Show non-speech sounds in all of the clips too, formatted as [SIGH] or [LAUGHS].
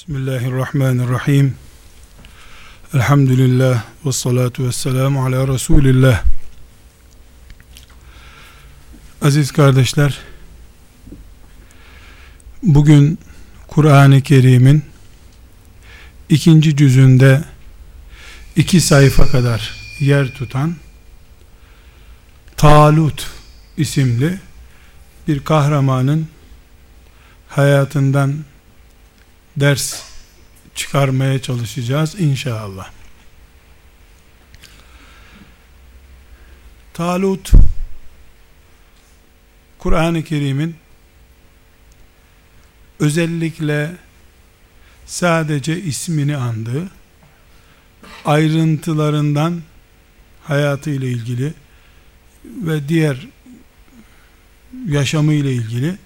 Bismillahirrahmanirrahim. Elhamdülillah ve salatu ve selamu ala Resulillah. Aziz kardeşler, bugün Kur'an-ı Kerim'in ikinci cüzünde iki sayfa kadar yer tutan Talut isimli bir kahramanın hayatından ders çıkarmaya çalışacağız inşallah. Talut Kur'an-ı Kerim'in özellikle sadece ismini andığı ayrıntılarından hayatı ile ilgili ve diğer yaşamı ile ilgili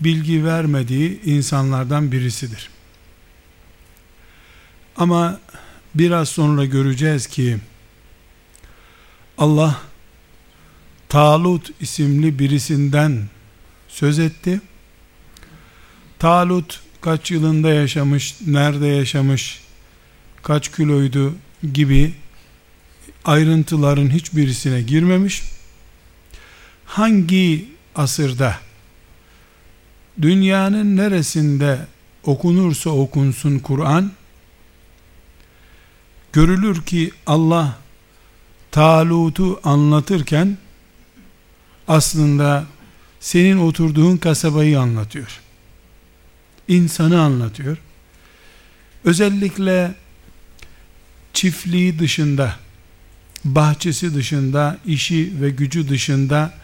bilgi vermediği insanlardan birisidir. Ama biraz sonra göreceğiz ki Allah Talut isimli birisinden söz etti. Talut kaç yılında yaşamış, nerede yaşamış, kaç kiloydu gibi ayrıntıların hiçbirisine girmemiş. Hangi asırda dünyanın neresinde okunursa okunsun Kur'an görülür ki Allah Talut'u anlatırken aslında senin oturduğun kasabayı anlatıyor. İnsanı anlatıyor. Özellikle çiftliği dışında, bahçesi dışında, işi ve gücü dışında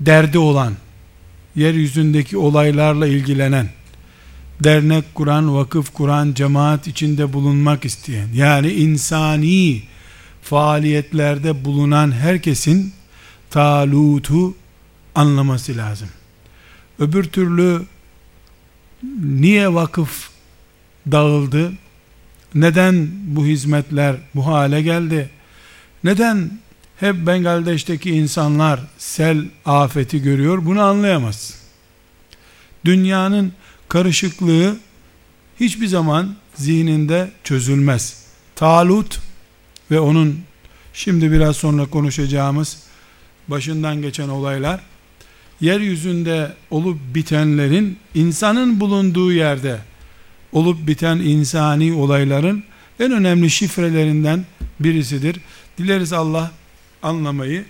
derdi olan, yeryüzündeki olaylarla ilgilenen, dernek kuran, vakıf kuran, cemaat içinde bulunmak isteyen, yani insani faaliyetlerde bulunan herkesin talutu anlaması lazım. Öbür türlü niye vakıf dağıldı? Neden bu hizmetler bu hale geldi? Neden hep Bengaldeş'teki insanlar sel afeti görüyor? Bunu anlayamaz. Dünyanın karışıklığı hiçbir zaman zihninde çözülmez. Talut ve onun şimdi biraz sonra konuşacağımız başından geçen olaylar yeryüzünde olup bitenlerin insanın bulunduğu yerde olup biten insani olayların en önemli şifrelerinden birisidir. Dileriz Allah anlamayı,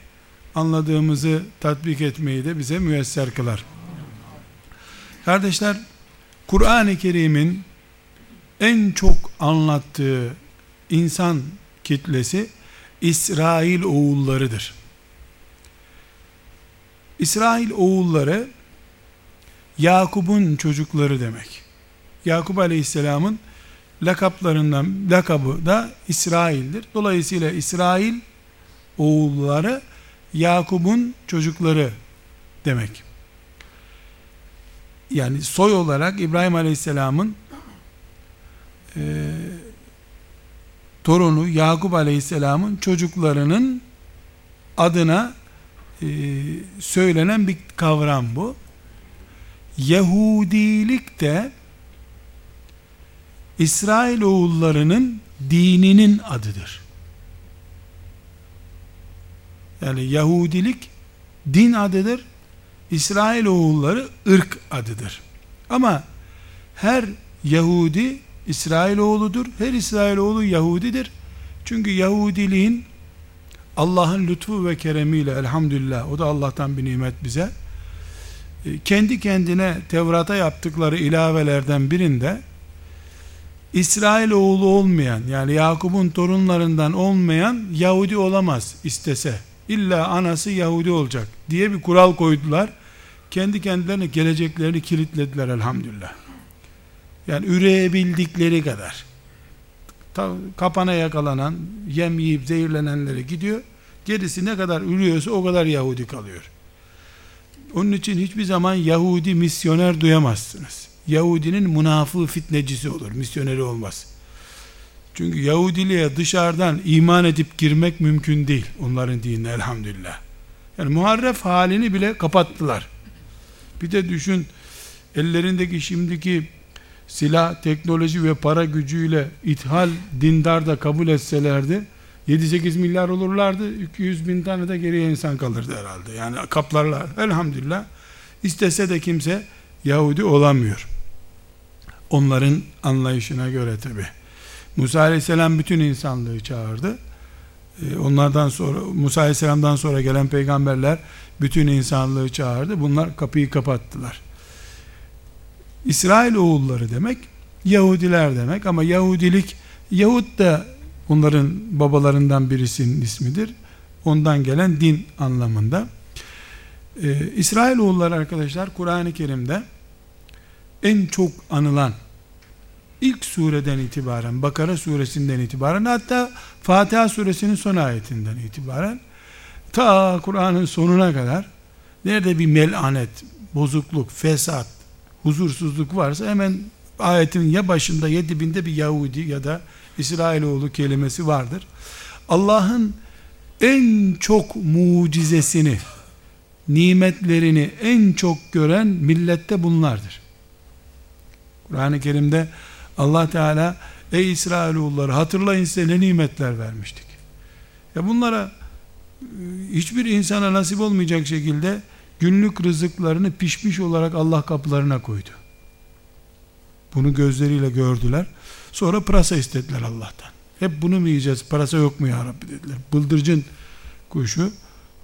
anladığımızı tatbik etmeyi de bize müyesser kılar. Kardeşler, Kur'an-ı Kerim'in en çok anlattığı insan kitlesi İsrail oğullarıdır. İsrail oğulları Yakup'un çocukları demek. Yakup Aleyhisselam'ın lakaplarından lakabı da İsrail'dir. Dolayısıyla İsrail oğulları Yakup'un çocukları demek. Yani soy olarak İbrahim Aleyhisselam'ın e, torunu Yakup Aleyhisselam'ın çocuklarının adına e, söylenen bir kavram bu. Yahudilik de İsrail oğullarının dininin adıdır. Yani Yahudilik din adıdır. İsrail oğulları ırk adıdır. Ama her Yahudi İsrail oğludur. Her İsrail oğlu Yahudidir. Çünkü Yahudiliğin Allah'ın lütfu ve keremiyle elhamdülillah o da Allah'tan bir nimet bize e, kendi kendine Tevrat'a yaptıkları ilavelerden birinde İsrail oğlu olmayan yani Yakup'un torunlarından olmayan Yahudi olamaz istese. İlla anası Yahudi olacak diye bir kural koydular. Kendi kendilerine geleceklerini kilitlediler elhamdülillah. Yani üreyebildikleri kadar. kapana yakalanan, yem yiyip zehirlenenleri gidiyor. Gerisi ne kadar ürüyorsa o kadar Yahudi kalıyor. Onun için hiçbir zaman Yahudi misyoner duyamazsınız. Yahudinin münafığı fitnecisi olur, misyoneri olmaz. Çünkü Yahudiliğe dışarıdan iman edip girmek mümkün değil onların dinine elhamdülillah. Yani muharref halini bile kapattılar. Bir de düşün ellerindeki şimdiki silah, teknoloji ve para gücüyle ithal dindar da kabul etselerdi 7-8 milyar olurlardı. 200 bin tane de geriye insan kalırdı herhalde. Yani kaplarlar. Elhamdülillah. İstese de kimse Yahudi olamıyor. Onların anlayışına göre tabi. Musa Aleyhisselam bütün insanlığı çağırdı. Ee, onlardan sonra Musa Aleyhisselam'dan sonra gelen peygamberler bütün insanlığı çağırdı. Bunlar kapıyı kapattılar. İsrail oğulları demek Yahudiler demek ama Yahudilik Yahud da onların babalarından birisinin ismidir. Ondan gelen din anlamında. Ee, İsrailoğulları arkadaşlar Kur'an-ı Kerim'de en çok anılan ilk sureden itibaren Bakara suresinden itibaren hatta Fatiha suresinin son ayetinden itibaren ta Kur'an'ın sonuna kadar nerede bir melanet, bozukluk, fesat, huzursuzluk varsa hemen ayetin ya başında ya dibinde bir Yahudi ya da İsrailoğlu kelimesi vardır. Allah'ın en çok mucizesini, nimetlerini en çok gören millette bunlardır. Kur'an-ı Kerim'de Allah Teala ey İsrailoğulları hatırlayın size ne nimetler vermiştik. Ya bunlara hiçbir insana nasip olmayacak şekilde günlük rızıklarını pişmiş olarak Allah kapılarına koydu. Bunu gözleriyle gördüler. Sonra pırasa istediler Allah'tan. Hep bunu mu yiyeceğiz? Parası yok mu ya Rabbi dediler. Bıldırcın kuşu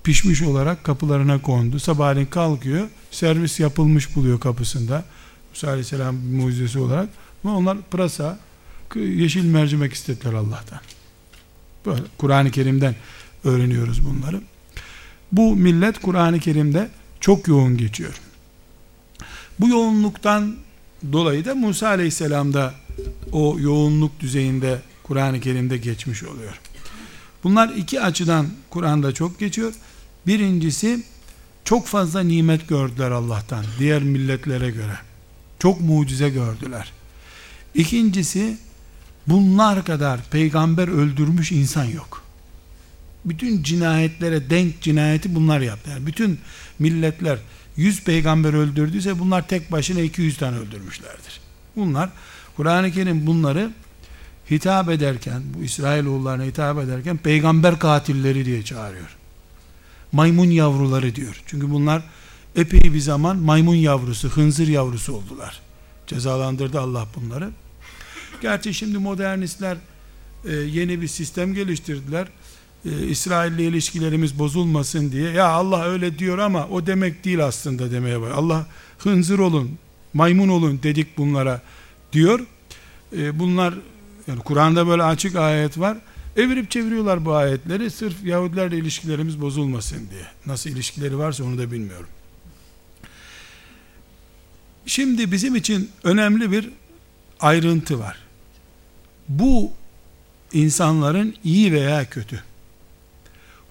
pişmiş olarak kapılarına kondu. Sabahleyin kalkıyor. Servis yapılmış buluyor kapısında. Musa Aleyhisselam mucizesi olarak. Ama onlar pırasa, yeşil mercimek istediler Allah'tan. Böyle Kur'an-ı Kerim'den öğreniyoruz bunları. Bu millet Kur'an-ı Kerim'de çok yoğun geçiyor. Bu yoğunluktan dolayı da Musa Aleyhisselam da o yoğunluk düzeyinde Kur'an-ı Kerim'de geçmiş oluyor. Bunlar iki açıdan Kur'an'da çok geçiyor. Birincisi çok fazla nimet gördüler Allah'tan diğer milletlere göre. Çok mucize gördüler. İkincisi bunlar kadar peygamber öldürmüş insan yok. Bütün cinayetlere denk cinayeti bunlar yaptı. Yani bütün milletler 100 peygamber öldürdüyse bunlar tek başına 200 tane öldürmüşlerdir. Bunlar Kur'an-ı Kerim bunları hitap ederken, bu İsrailoğullarına hitap ederken peygamber katilleri diye çağırıyor. Maymun yavruları diyor. Çünkü bunlar epey bir zaman maymun yavrusu, hınzır yavrusu oldular. Cezalandırdı Allah bunları. Gerçi şimdi modernistler e, yeni bir sistem geliştirdiler. E, İsrail'le ilişkilerimiz bozulmasın diye. Ya Allah öyle diyor ama o demek değil aslında demeye var. Allah hınzır olun, maymun olun dedik bunlara diyor. E, bunlar yani Kur'an'da böyle açık ayet var. Evirip çeviriyorlar bu ayetleri sırf Yahudilerle ilişkilerimiz bozulmasın diye. Nasıl ilişkileri varsa onu da bilmiyorum. Şimdi bizim için önemli bir ayrıntı var. Bu insanların iyi veya kötü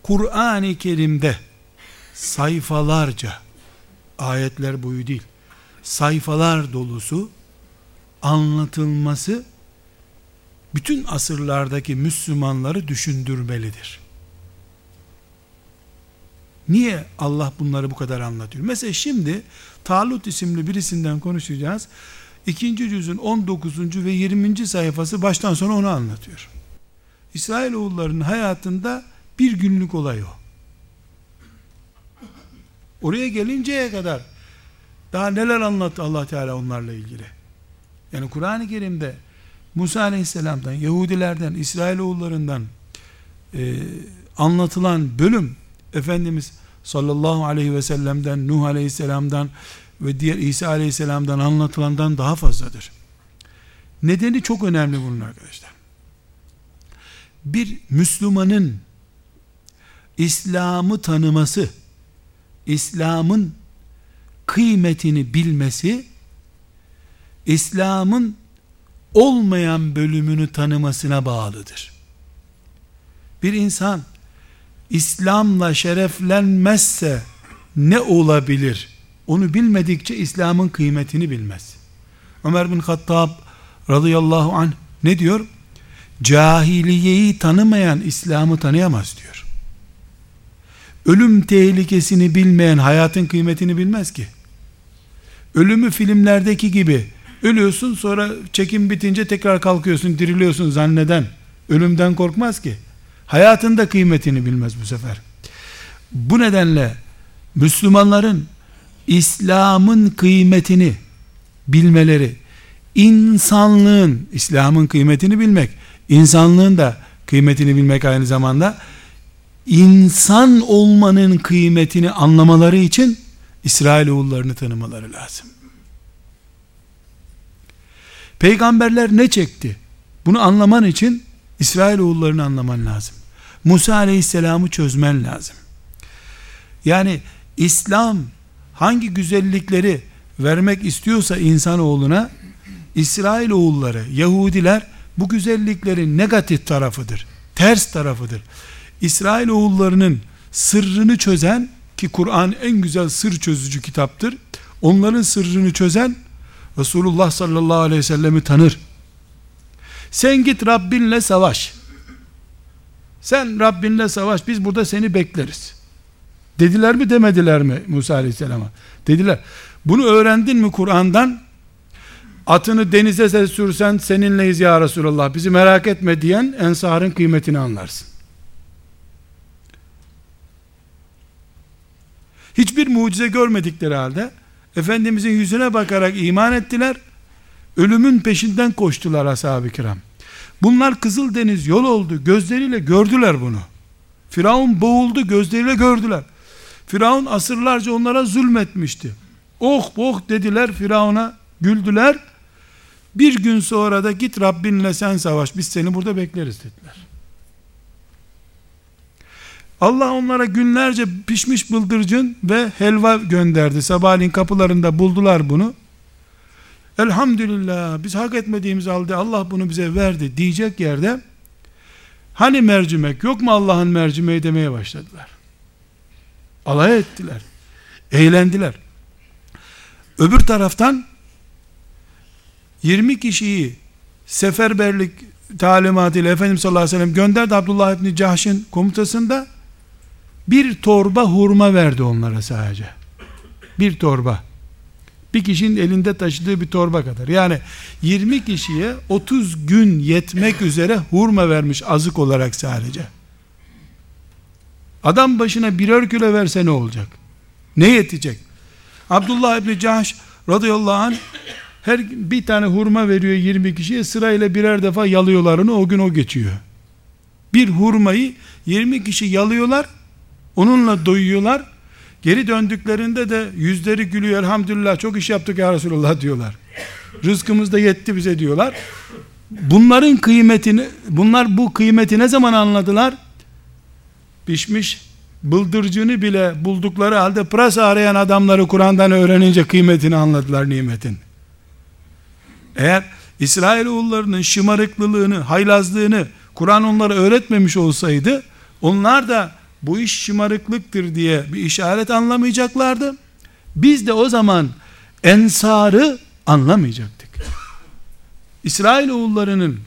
Kur'an-ı Kerim'de sayfalarca ayetler boyu değil sayfalar dolusu anlatılması bütün asırlardaki Müslümanları düşündürmelidir. Niye Allah bunları bu kadar anlatıyor? Mesela şimdi Talut isimli birisinden konuşacağız. İkinci cüzün 19. ve 20. sayfası baştan sona onu anlatıyor. İsrailoğullarının hayatında bir günlük olay o. Oraya gelinceye kadar daha neler anlattı Allah Teala onlarla ilgili. Yani Kur'an-ı Kerim'de Musa Aleyhisselam'dan, Yahudilerden, İsrailoğullarından e, anlatılan bölüm Efendimiz sallallahu aleyhi ve sellem'den, Nuh Aleyhisselam'dan ve diğer İsa Aleyhisselam'dan anlatılandan daha fazladır. Nedeni çok önemli bunun arkadaşlar. Bir Müslümanın İslam'ı tanıması, İslam'ın kıymetini bilmesi, İslam'ın olmayan bölümünü tanımasına bağlıdır. Bir insan İslam'la şereflenmezse ne olabilir? Onu bilmedikçe İslam'ın kıymetini bilmez. Ömer bin Hattab radıyallahu anh ne diyor? Cahiliyeyi tanımayan İslam'ı tanıyamaz diyor. Ölüm tehlikesini bilmeyen hayatın kıymetini bilmez ki. Ölümü filmlerdeki gibi Ölüyorsun sonra çekim bitince tekrar kalkıyorsun, diriliyorsun zanneden. Ölümden korkmaz ki. Hayatında kıymetini bilmez bu sefer. Bu nedenle Müslümanların İslam'ın kıymetini bilmeleri, insanlığın, İslam'ın kıymetini bilmek, insanlığın da kıymetini bilmek aynı zamanda insan olmanın kıymetini anlamaları için İsrailoğullarını tanımaları lazım. Peygamberler ne çekti? Bunu anlaman için İsrailoğullarını anlaman lazım. Musa aleyhisselamı çözmen lazım. Yani İslam hangi güzellikleri vermek istiyorsa insanoğluna İsrailoğulları, Yahudiler bu güzelliklerin negatif tarafıdır. Ters tarafıdır. İsrailoğullarının sırrını çözen ki Kur'an en güzel sır çözücü kitaptır. Onların sırrını çözen Resulullah sallallahu aleyhi ve sellemi tanır. Sen git Rabbinle savaş. Sen Rabbinle savaş biz burada seni bekleriz. Dediler mi demediler mi Musa aleyhisselama? Dediler. Bunu öğrendin mi Kur'an'dan? Atını denize sürsen seninleyiz ya Resulallah bizi merak etme diyen ensarın kıymetini anlarsın. Hiçbir mucize görmedikleri halde Efendimizin yüzüne bakarak iman ettiler. Ölümün peşinden koştular ashab-ı kiram. Bunlar Kızıldeniz yol oldu. Gözleriyle gördüler bunu. Firavun boğuldu gözleriyle gördüler. Firavun asırlarca onlara zulmetmişti. Oh oh dediler Firavun'a güldüler. Bir gün sonra da git Rabbinle sen savaş biz seni burada bekleriz dediler. Allah onlara günlerce pişmiş bıldırcın ve helva gönderdi. Sabahleyin kapılarında buldular bunu. Elhamdülillah biz hak etmediğimiz halde Allah bunu bize verdi diyecek yerde hani mercimek yok mu Allah'ın mercimeği demeye başladılar. Alay ettiler. Eğlendiler. Öbür taraftan 20 kişiyi seferberlik talimatıyla Efendimiz sallallahu aleyhi ve sellem gönderdi Abdullah İbni Cahş'ın komutasında bir torba hurma verdi onlara sadece. Bir torba. Bir kişinin elinde taşıdığı bir torba kadar. Yani 20 kişiye 30 gün yetmek üzere hurma vermiş azık olarak sadece. Adam başına birer kilo verse ne olacak? Ne yetecek? Abdullah İbni Cahş radıyallahu anh her bir tane hurma veriyor 20 kişiye sırayla birer defa yalıyorlarını o gün o geçiyor. Bir hurmayı 20 kişi yalıyorlar onunla doyuyorlar geri döndüklerinde de yüzleri gülüyor elhamdülillah çok iş yaptık ya Resulullah diyorlar. Rızkımız da yetti bize diyorlar. Bunların kıymetini bunlar bu kıymeti ne zaman anladılar? Pişmiş bıldırcını bile buldukları halde pırasa arayan adamları Kur'an'dan öğrenince kıymetini anladılar nimetin. Eğer İsrailoğullarının şımarıklılığını, haylazlığını Kur'an onlara öğretmemiş olsaydı onlar da bu iş şımarıklıktır diye bir işaret anlamayacaklardı. Biz de o zaman ensarı anlamayacaktık. İsrailoğullarının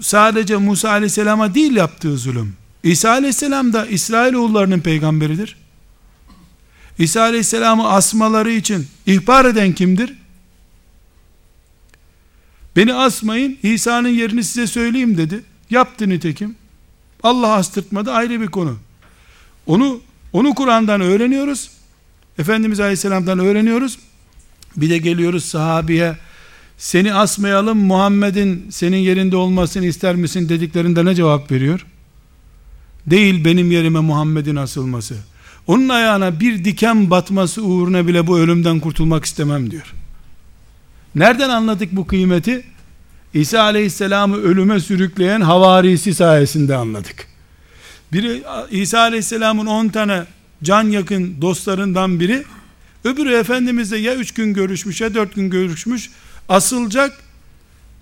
sadece Musa aleyhisselama değil yaptığı zulüm. İsa aleyhisselam da İsrailoğullarının peygamberidir. İsa aleyhisselamı asmaları için ihbar eden kimdir? Beni asmayın, İsa'nın yerini size söyleyeyim dedi. Yaptı nitekim. Allah astırtmadı ayrı bir konu. Onu onu Kur'an'dan öğreniyoruz. Efendimiz Aleyhisselam'dan öğreniyoruz. Bir de geliyoruz sahabiye seni asmayalım Muhammed'in senin yerinde olmasını ister misin dediklerinde ne cevap veriyor? Değil benim yerime Muhammed'in asılması. Onun ayağına bir diken batması uğruna bile bu ölümden kurtulmak istemem diyor. Nereden anladık bu kıymeti? İsa aleyhisselamı ölüme sürükleyen havarisi sayesinde anladık. Biri İsa aleyhisselamın 10 tane can yakın dostlarından biri. Öbürü Efendimizle ya 3 gün görüşmüş ya 4 gün görüşmüş. Asılacak.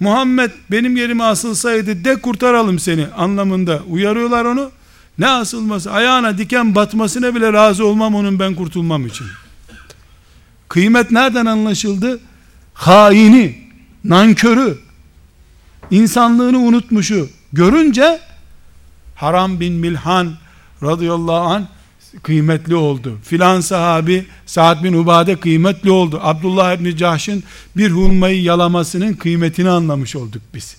Muhammed benim yerime asılsaydı de kurtaralım seni anlamında uyarıyorlar onu. Ne asılması? Ayağına diken batmasına bile razı olmam onun ben kurtulmam için. Kıymet nereden anlaşıldı? Haini nankörü insanlığını unutmuşu görünce Haram bin Milhan radıyallahu an kıymetli oldu. Filan sahabi Sa'd bin Ubade kıymetli oldu. Abdullah İbni Cahş'ın bir hurmayı yalamasının kıymetini anlamış olduk biz.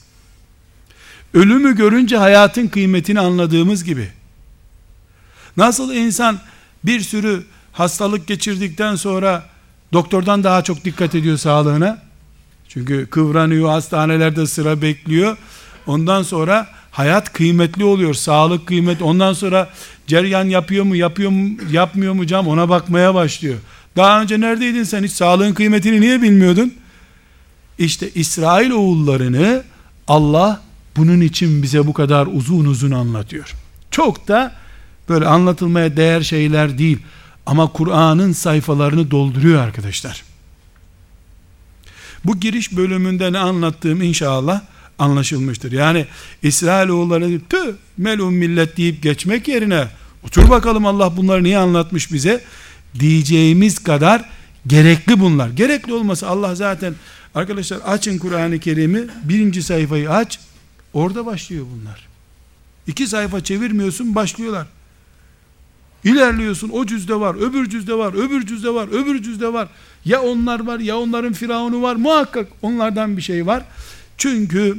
Ölümü görünce hayatın kıymetini anladığımız gibi. Nasıl insan bir sürü hastalık geçirdikten sonra doktordan daha çok dikkat ediyor sağlığına. Çünkü kıvranıyor, hastanelerde sıra bekliyor. Ondan sonra hayat kıymetli oluyor, sağlık kıymet. Ondan sonra ceryan yapıyor mu, yapıyor mu, yapmıyor mu cam ona bakmaya başlıyor. Daha önce neredeydin sen hiç sağlığın kıymetini niye bilmiyordun? İşte İsrail oğullarını Allah bunun için bize bu kadar uzun uzun anlatıyor. Çok da böyle anlatılmaya değer şeyler değil. Ama Kur'an'ın sayfalarını dolduruyor arkadaşlar. Bu giriş bölümünde ne anlattığım inşallah anlaşılmıştır. Yani İsrailoğulları tü melun millet deyip geçmek yerine otur bakalım Allah bunları niye anlatmış bize diyeceğimiz kadar gerekli bunlar. Gerekli olmasa Allah zaten arkadaşlar açın Kur'an-ı Kerim'i birinci sayfayı aç orada başlıyor bunlar. İki sayfa çevirmiyorsun başlıyorlar. İlerliyorsun o cüzde var, öbür cüzde var, öbür cüzde var, öbür cüzde var. Ya onlar var ya onların firavunu var. Muhakkak onlardan bir şey var. Çünkü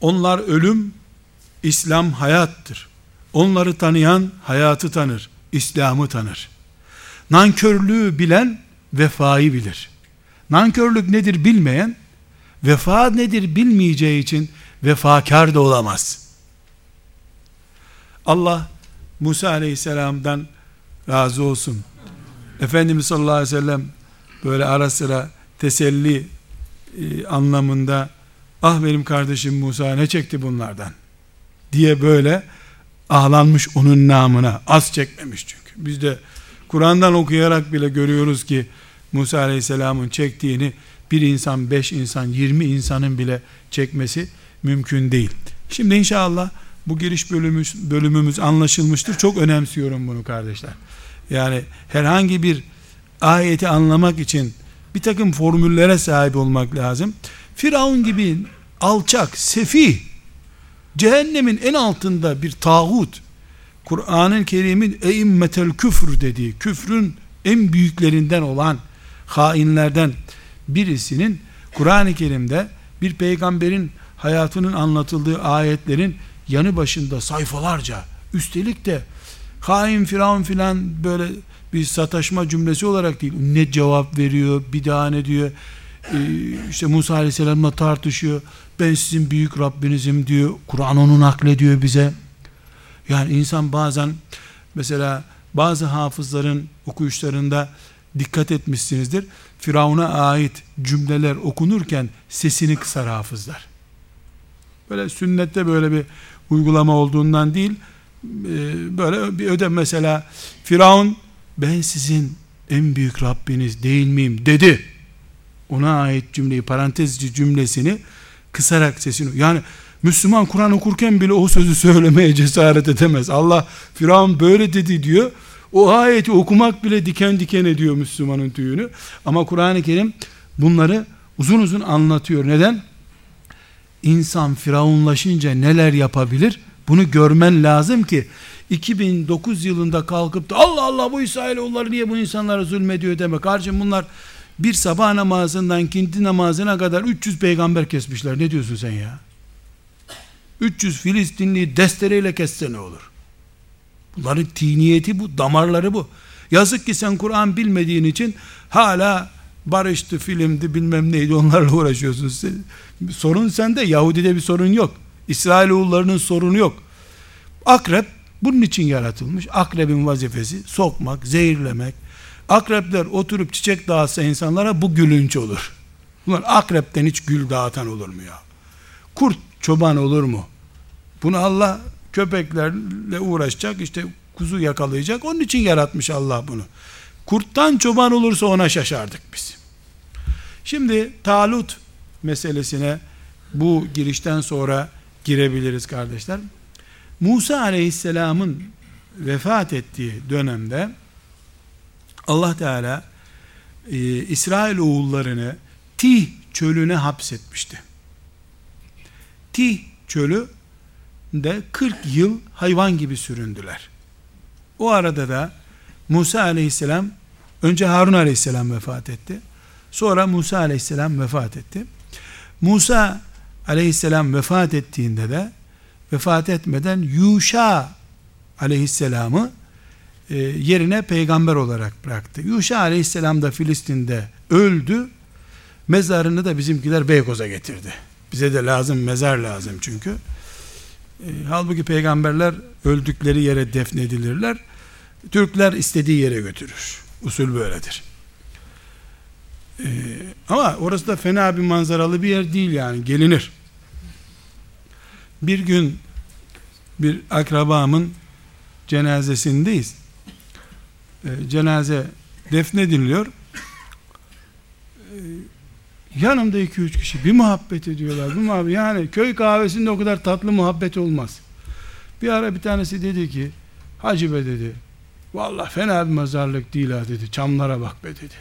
onlar ölüm, İslam hayattır. Onları tanıyan hayatı tanır, İslam'ı tanır. Nankörlüğü bilen vefayı bilir. Nankörlük nedir bilmeyen, vefa nedir bilmeyeceği için vefakar da olamaz. Allah Musa aleyhisselamdan razı olsun. Efendimiz sallallahu aleyhi ve sellem böyle ara sıra teselli e, anlamında ah benim kardeşim Musa ne çekti bunlardan diye böyle ağlanmış onun namına az çekmemiş çünkü biz de Kur'an'dan okuyarak bile görüyoruz ki Musa aleyhisselamın çektiğini bir insan, beş insan, yirmi insanın bile çekmesi mümkün değil. Şimdi inşallah bu giriş bölümümüz, bölümümüz anlaşılmıştır. Çok önemsiyorum bunu kardeşler. Yani herhangi bir ayeti anlamak için bir takım formüllere sahip olmak lazım. Firavun gibi alçak, sefih, cehennemin en altında bir tağut, Kur'an-ı Kerim'in eimmetel küfür dediği, küfrün en büyüklerinden olan hainlerden birisinin Kur'an-ı Kerim'de bir peygamberin hayatının anlatıldığı ayetlerin yanı başında sayfalarca üstelik de hain firavun filan böyle bir sataşma cümlesi olarak değil. Ne cevap veriyor bir daha ne diyor? Ee, işte Musa Aleyhisselam'la tartışıyor. Ben sizin büyük Rabbinizim diyor. Kur'an onu naklediyor bize. Yani insan bazen mesela bazı hafızların okuyuşlarında dikkat etmişsinizdir. Firavun'a ait cümleler okunurken sesini kısar hafızlar. Böyle sünnette böyle bir uygulama olduğundan değil e, böyle bir ödem. Mesela Firavun ben sizin en büyük Rabbiniz değil miyim? Dedi. Ona ait cümleyi parantezci cümlesini kısarak sesini yani Müslüman Kur'an okurken bile o sözü [LAUGHS] söylemeye cesaret edemez. Allah Firavun böyle dedi diyor. O ayeti okumak bile diken diken ediyor Müslümanın tüyünü. Ama Kur'an-ı Kerim bunları uzun uzun anlatıyor. Neden? insan firavunlaşınca neler yapabilir? Bunu görmen lazım ki 2009 yılında kalkıp da Allah Allah bu İsrailoğulları niye bu insanlara zulmediyor deme. Kardeşim bunlar bir sabah namazından kinti namazına kadar 300 peygamber kesmişler. Ne diyorsun sen ya? 300 Filistinli destereyle kesse ne olur? Bunların tiniyeti bu, damarları bu. Yazık ki sen Kur'an bilmediğin için hala barıştı, filmdi, bilmem neydi onlarla uğraşıyorsun. Sorun sende, Yahudi'de bir sorun yok. İsrailoğullarının sorunu yok. Akrep bunun için yaratılmış. Akrebin vazifesi sokmak, zehirlemek. Akrepler oturup çiçek dağıtsa insanlara bu gülünç olur. Bunlar akrepten hiç gül dağıtan olur mu ya? Kurt çoban olur mu? Bunu Allah köpeklerle uğraşacak işte kuzu yakalayacak. Onun için yaratmış Allah bunu. Kurttan çoban olursa ona şaşardık biz. Şimdi Talut meselesine bu girişten sonra girebiliriz kardeşler. Musa aleyhisselamın vefat ettiği dönemde Allah Teala e, İsrail oğullarını Tih çölüne hapsetmişti. Tih çölü de 40 yıl hayvan gibi süründüler. O arada da Musa aleyhisselam önce Harun aleyhisselam vefat etti. Sonra Musa aleyhisselam vefat etti. Musa aleyhisselam vefat ettiğinde de vefat etmeden Yuşa aleyhisselamı e, yerine peygamber olarak bıraktı. Yuşa aleyhisselam da Filistin'de öldü. Mezarını da bizimkiler Beykoz'a getirdi. Bize de lazım mezar lazım çünkü. E, halbuki peygamberler öldükleri yere defnedilirler. Türkler istediği yere götürür. Usul böyledir. E, ama orası da fena bir manzaralı bir yer değil yani gelinir. Bir gün bir akrabamın cenazesindeyiz. E, cenaze defnediliyor. E, yanımda iki üç kişi bir muhabbet ediyorlar. Bir muhabbet, yani köy kahvesinde o kadar tatlı muhabbet olmaz. Bir ara bir tanesi dedi ki Hacı be dedi vallahi fena bir mezarlık değil ha dedi. Çamlara bak be dedi.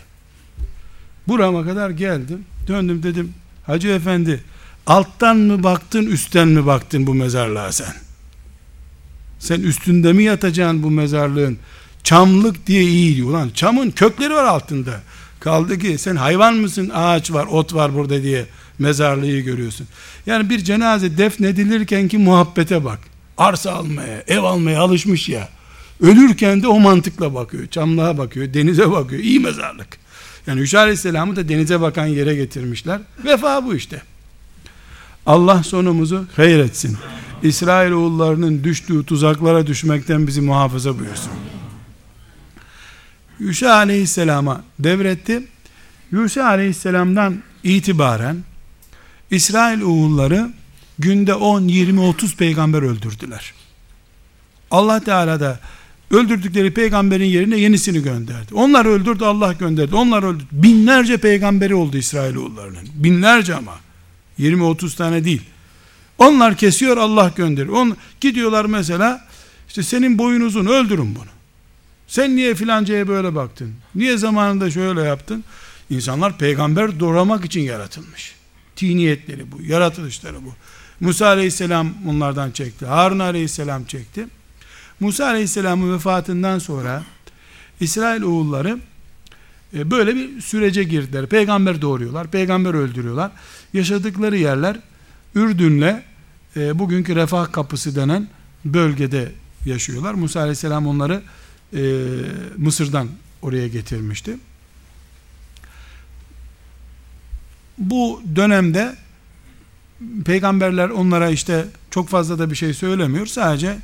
Burama kadar geldim. Döndüm dedim Hacı efendi alttan mı baktın üstten mi baktın bu mezarlığa sen? Sen üstünde mi yatacaksın bu mezarlığın? Çamlık diye iyi diyor. Ulan çamın kökleri var altında. Kaldı ki sen hayvan mısın? Ağaç var, ot var burada diye mezarlığı görüyorsun. Yani bir cenaze defnedilirken ki muhabbete bak. Arsa almaya, ev almaya alışmış ya. Ölürken de o mantıkla bakıyor. Çamlığa bakıyor, denize bakıyor. İyi mezarlık. Yani Hüşa Aleyhisselam'ı da denize bakan yere getirmişler. Vefa bu işte. Allah sonumuzu hayır etsin. İsrail oğullarının düştüğü tuzaklara düşmekten bizi muhafaza buyursun. Yuşa aleyhisselama devretti. Yuşa aleyhisselamdan itibaren İsrail oğulları günde 10, 20, 30 peygamber öldürdüler. Allah Teala da öldürdükleri peygamberin yerine yenisini gönderdi. Onlar öldürdü Allah gönderdi. Onlar öldürdü. Binlerce peygamberi oldu İsrail oğullarının. Binlerce ama. 20-30 tane değil. Onlar kesiyor Allah gönderiyor. On, gidiyorlar mesela işte senin boyun uzun öldürün bunu. Sen niye filancaya böyle baktın? Niye zamanında şöyle yaptın? İnsanlar peygamber doğramak için yaratılmış. Tiniyetleri bu, yaratılışları bu. Musa aleyhisselam onlardan çekti. Harun aleyhisselam çekti. Musa aleyhisselamın vefatından sonra İsrail oğulları e, böyle bir sürece girdiler. Peygamber doğuruyorlar, peygamber öldürüyorlar. Yaşadıkları yerler Ürdün'le e, bugünkü refah kapısı denen bölgede yaşıyorlar. Musa aleyhisselam onları e, Mısır'dan oraya getirmişti. Bu dönemde peygamberler onlara işte çok fazla da bir şey söylemiyor. Sadece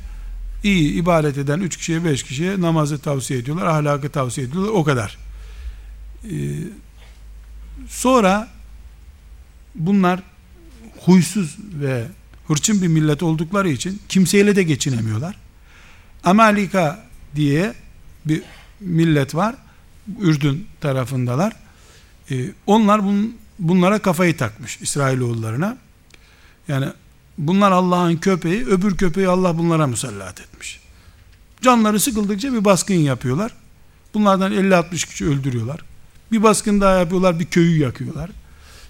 iyi ibadet eden üç kişiye beş kişiye namazı tavsiye ediyorlar, ahlakı tavsiye ediyorlar. O kadar. Ee, sonra bunlar huysuz ve hırçın bir millet oldukları için kimseyle de geçinemiyorlar. Amalika diye bir millet var. Ürdün tarafındalar. Ee, onlar bun, bunlara kafayı takmış İsrailoğullarına. Yani bunlar Allah'ın köpeği, öbür köpeği Allah bunlara musallat etmiş. Canları sıkıldıkça bir baskın yapıyorlar. Bunlardan 50-60 kişi öldürüyorlar. Bir baskın daha yapıyorlar, bir köyü yakıyorlar.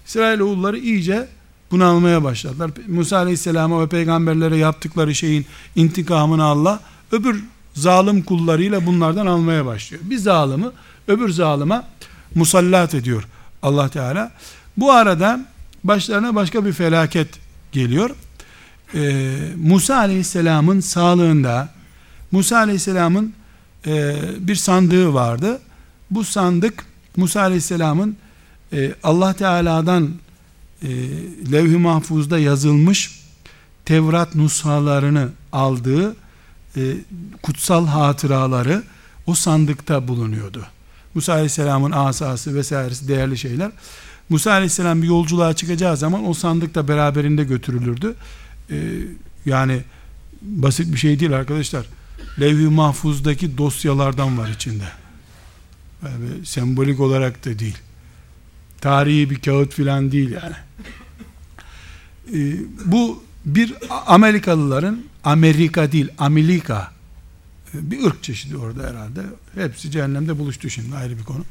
İsrailoğulları iyice bunu almaya başladılar. Musa Aleyhisselam'a ve peygamberlere yaptıkları şeyin intikamını Allah öbür zalim kullarıyla bunlardan almaya başlıyor. Bir zalimi öbür zalıma musallat ediyor Allah Teala. Bu arada başlarına başka bir felaket geliyor. Ee, Musa Aleyhisselam'ın sağlığında Musa Aleyhisselam'ın e, bir sandığı vardı. Bu sandık Musa Aleyhisselam'ın e, Allah Teala'dan e, levh-i mahfuzda yazılmış Tevrat nushalarını aldığı e, kutsal hatıraları o sandıkta bulunuyordu. Musa Aleyhisselam'ın asası vesairesi değerli şeyler. Musa Aleyhisselam bir yolculuğa çıkacağı zaman o sandık da beraberinde götürülürdü. Ee, yani basit bir şey değil arkadaşlar. Levh-i mahfuzdaki dosyalardan var içinde. Yani sembolik olarak da değil. Tarihi bir kağıt filan değil yani. Ee, bu bir Amerikalıların Amerika değil Amerika bir ırk çeşidi orada herhalde. Hepsi cehennemde buluştu şimdi ayrı bir konu.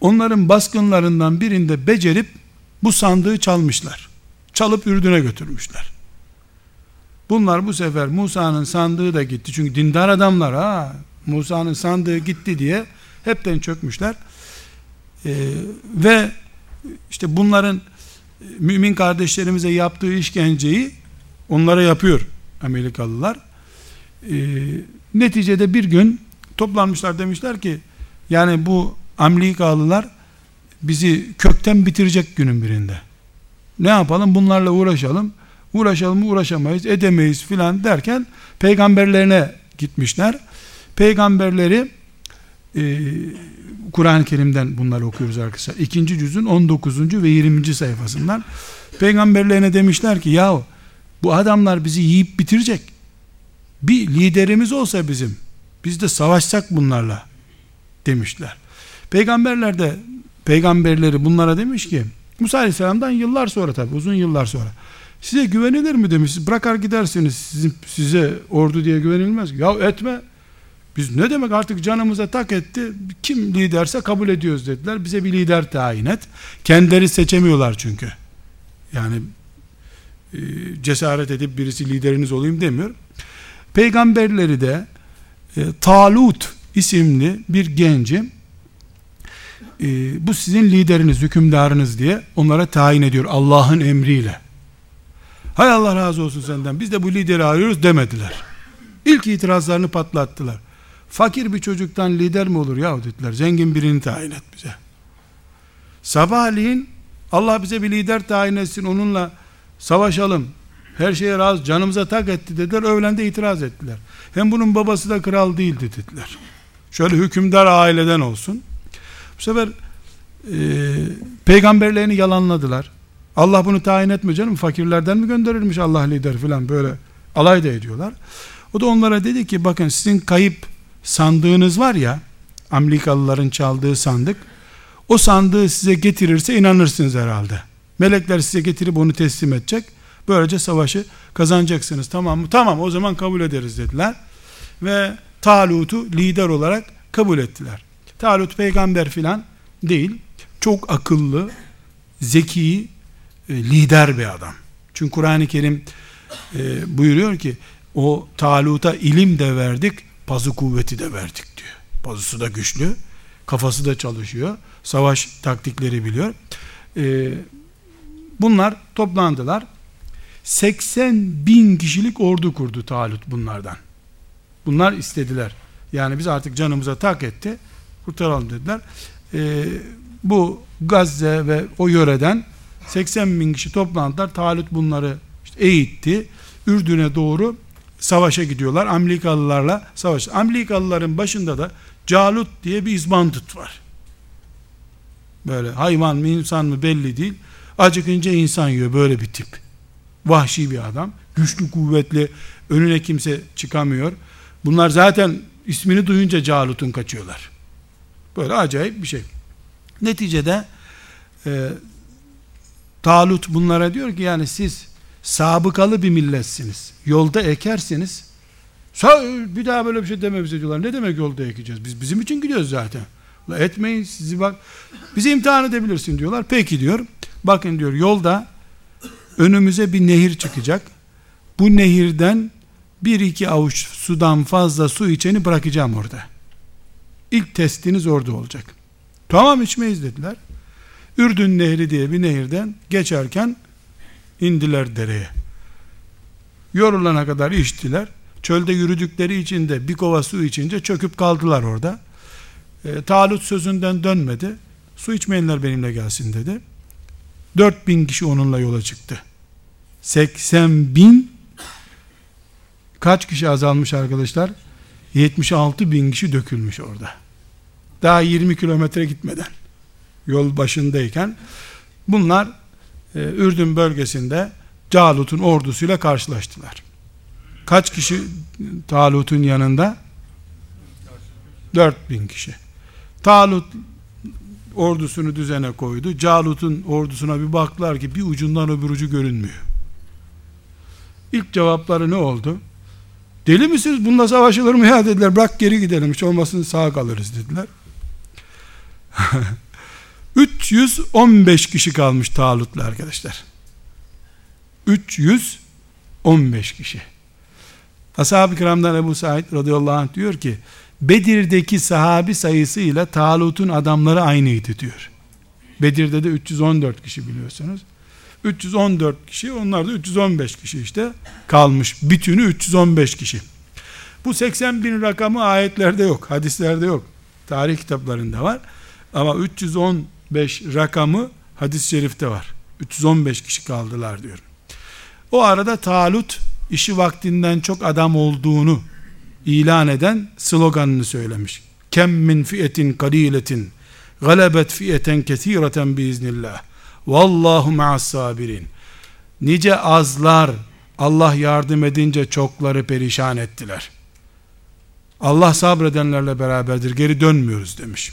Onların baskınlarından birinde becerip bu sandığı çalmışlar. Çalıp Ürdün'e götürmüşler. Bunlar bu sefer Musa'nın sandığı da gitti. Çünkü dindar adamlar ha. Musa'nın sandığı gitti diye hepten çökmüşler. Ee, ve işte bunların e, mümin kardeşlerimize yaptığı işkenceyi onlara yapıyor Amerikalılar. Ee, neticede bir gün toplanmışlar demişler ki yani bu Amerikalılar bizi kökten bitirecek günün birinde. Ne yapalım? Bunlarla uğraşalım. Uğraşalım uğraşamayız, edemeyiz filan derken peygamberlerine gitmişler. Peygamberleri e, Kur'an-ı Kerim'den bunları okuyoruz arkadaşlar. İkinci cüzün 19. ve 20. sayfasından peygamberlerine demişler ki yahu bu adamlar bizi yiyip bitirecek. Bir liderimiz olsa bizim biz de savaşsak bunlarla demişler. Peygamberler de peygamberleri bunlara demiş ki Musa Aleyhisselam'dan yıllar sonra tabi uzun yıllar sonra size güvenilir mi demiş bırakar gidersiniz sizin, size ordu diye güvenilmez ya etme biz ne demek artık canımıza tak etti kim liderse kabul ediyoruz dediler bize bir lider tayin et kendileri seçemiyorlar çünkü yani e, cesaret edip birisi lideriniz olayım demiyor peygamberleri de e, Talut isimli bir genci e, bu sizin lideriniz, hükümdarınız diye onlara tayin ediyor Allah'ın emriyle. Hay Allah razı olsun senden biz de bu lideri arıyoruz demediler. İlk itirazlarını patlattılar. Fakir bir çocuktan lider mi olur ya dediler. Zengin birini tayin et bize. Sabahleyin Allah bize bir lider tayin etsin onunla savaşalım. Her şeye razı canımıza tak etti dediler. Öğlende itiraz ettiler. Hem bunun babası da kral değildi dediler. Şöyle hükümdar aileden olsun. Bu sefer e, peygamberlerini yalanladılar. Allah bunu tayin etme canım fakirlerden mi gönderirmiş Allah lider filan böyle alay da ediyorlar. O da onlara dedi ki bakın sizin kayıp sandığınız var ya Amerikalıların çaldığı sandık o sandığı size getirirse inanırsınız herhalde. Melekler size getirip onu teslim edecek. Böylece savaşı kazanacaksınız tamam mı? Tamam o zaman kabul ederiz dediler. Ve Talut'u lider olarak kabul ettiler. Talut peygamber filan değil. Çok akıllı, zeki, e, lider bir adam. Çünkü Kur'an-ı Kerim e, buyuruyor ki o Talut'a ilim de verdik, pazı kuvveti de verdik diyor. Pazısı da güçlü, kafası da çalışıyor, savaş taktikleri biliyor. E, bunlar toplandılar. 80 bin kişilik ordu kurdu Talut bunlardan. Bunlar istediler. Yani biz artık canımıza tak etti kurtaralım dediler. E, bu Gazze ve o yöreden 80 bin kişi toplantılar. Talut bunları işte eğitti. Ürdün'e doğru savaşa gidiyorlar. Amerikalılarla savaş. Amerikalıların başında da Calut diye bir izbandut var. Böyle hayvan mı insan mı belli değil. Acıkınca insan yiyor böyle bir tip. Vahşi bir adam. Güçlü kuvvetli önüne kimse çıkamıyor. Bunlar zaten ismini duyunca Calut'un kaçıyorlar. Böyle acayip bir şey. Neticede e, Talut bunlara diyor ki yani siz sabıkalı bir milletsiniz. Yolda ekersiniz. Bir daha böyle bir şey deme bize diyorlar. Ne demek yolda ekeceğiz? Biz bizim için gidiyoruz zaten. La etmeyin sizi bak. Bizi imtihan edebilirsin diyorlar. Peki diyor. Bakın diyor yolda önümüze bir nehir çıkacak. Bu nehirden bir iki avuç sudan fazla su içeni bırakacağım orada. İlk testiniz orada olacak. Tamam içmeyiz dediler. Ürdün Nehri diye bir nehirden geçerken indiler dereye. Yorulana kadar içtiler. Çölde yürüdükleri için de bir kova su içince çöküp kaldılar orada. E, Talut sözünden dönmedi. Su içmeyenler benimle gelsin dedi. 4000 kişi onunla yola çıktı. 80 bin kaç kişi azalmış arkadaşlar? 76 bin kişi dökülmüş orada. Daha 20 kilometre gitmeden yol başındayken bunlar Ürdün bölgesinde Calut'un ordusuyla karşılaştılar. Kaç kişi Talut'un yanında? 4 bin kişi. Talut ordusunu düzene koydu. Calut'un ordusuna bir baktılar ki bir ucundan öbür ucu görünmüyor. İlk cevapları ne oldu? Deli misiniz? Bununla savaşılır mı ya dediler. Bırak geri gidelim. Hiç olmasın sağ kalırız dediler. [LAUGHS] 315 kişi kalmış Talut'la arkadaşlar. 315 kişi. Ashab-ı kiramdan Ebu Said radıyallahu anh diyor ki Bedir'deki sahabi sayısıyla Talut'un adamları aynıydı diyor. Bedir'de de 314 kişi biliyorsunuz. 314 kişi onlar da 315 kişi işte kalmış. Bütünü 315 kişi. Bu 80 bin rakamı ayetlerde yok, hadislerde yok. Tarih kitaplarında var. Ama 315 rakamı hadis-i şerifte var. 315 kişi kaldılar diyor. O arada Talut işi vaktinden çok adam olduğunu ilan eden sloganını söylemiş. Kem min fiyetin kaliletin galebet fiyeten kesireten biiznillah. Vallahu ma'as sabirin. Nice azlar Allah yardım edince çokları perişan ettiler. Allah sabredenlerle beraberdir geri dönmüyoruz demiş.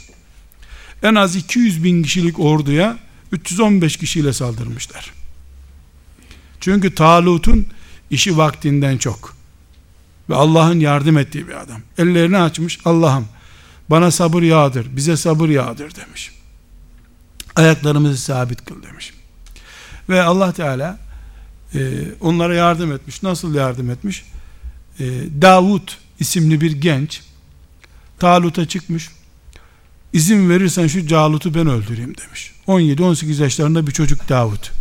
En az 200 bin kişilik orduya 315 kişiyle saldırmışlar. Çünkü Talut'un işi vaktinden çok. Ve Allah'ın yardım ettiği bir adam. Ellerini açmış Allah'ım bana sabır yağdır, bize sabır yağdır demiş. Ayaklarımızı sabit kıl demiş. Ve Allah Teala e, onlara yardım etmiş. Nasıl yardım etmiş? E, Davut isimli bir genç Talut'a çıkmış. İzin verirsen şu Calut'u ben öldüreyim demiş. 17-18 yaşlarında bir çocuk Davut.